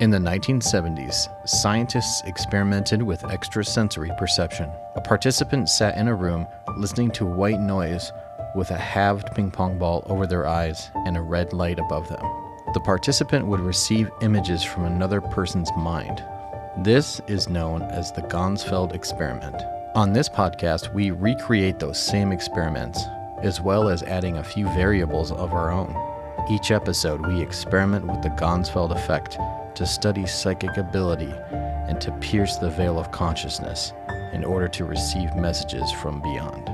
In the 1970s, scientists experimented with extrasensory perception. A participant sat in a room listening to white noise with a halved ping pong ball over their eyes and a red light above them. The participant would receive images from another person's mind. This is known as the Ganzfeld experiment. On this podcast, we recreate those same experiments, as well as adding a few variables of our own. Each episode, we experiment with the Ganzfeld effect to study psychic ability and to pierce the veil of consciousness in order to receive messages from beyond.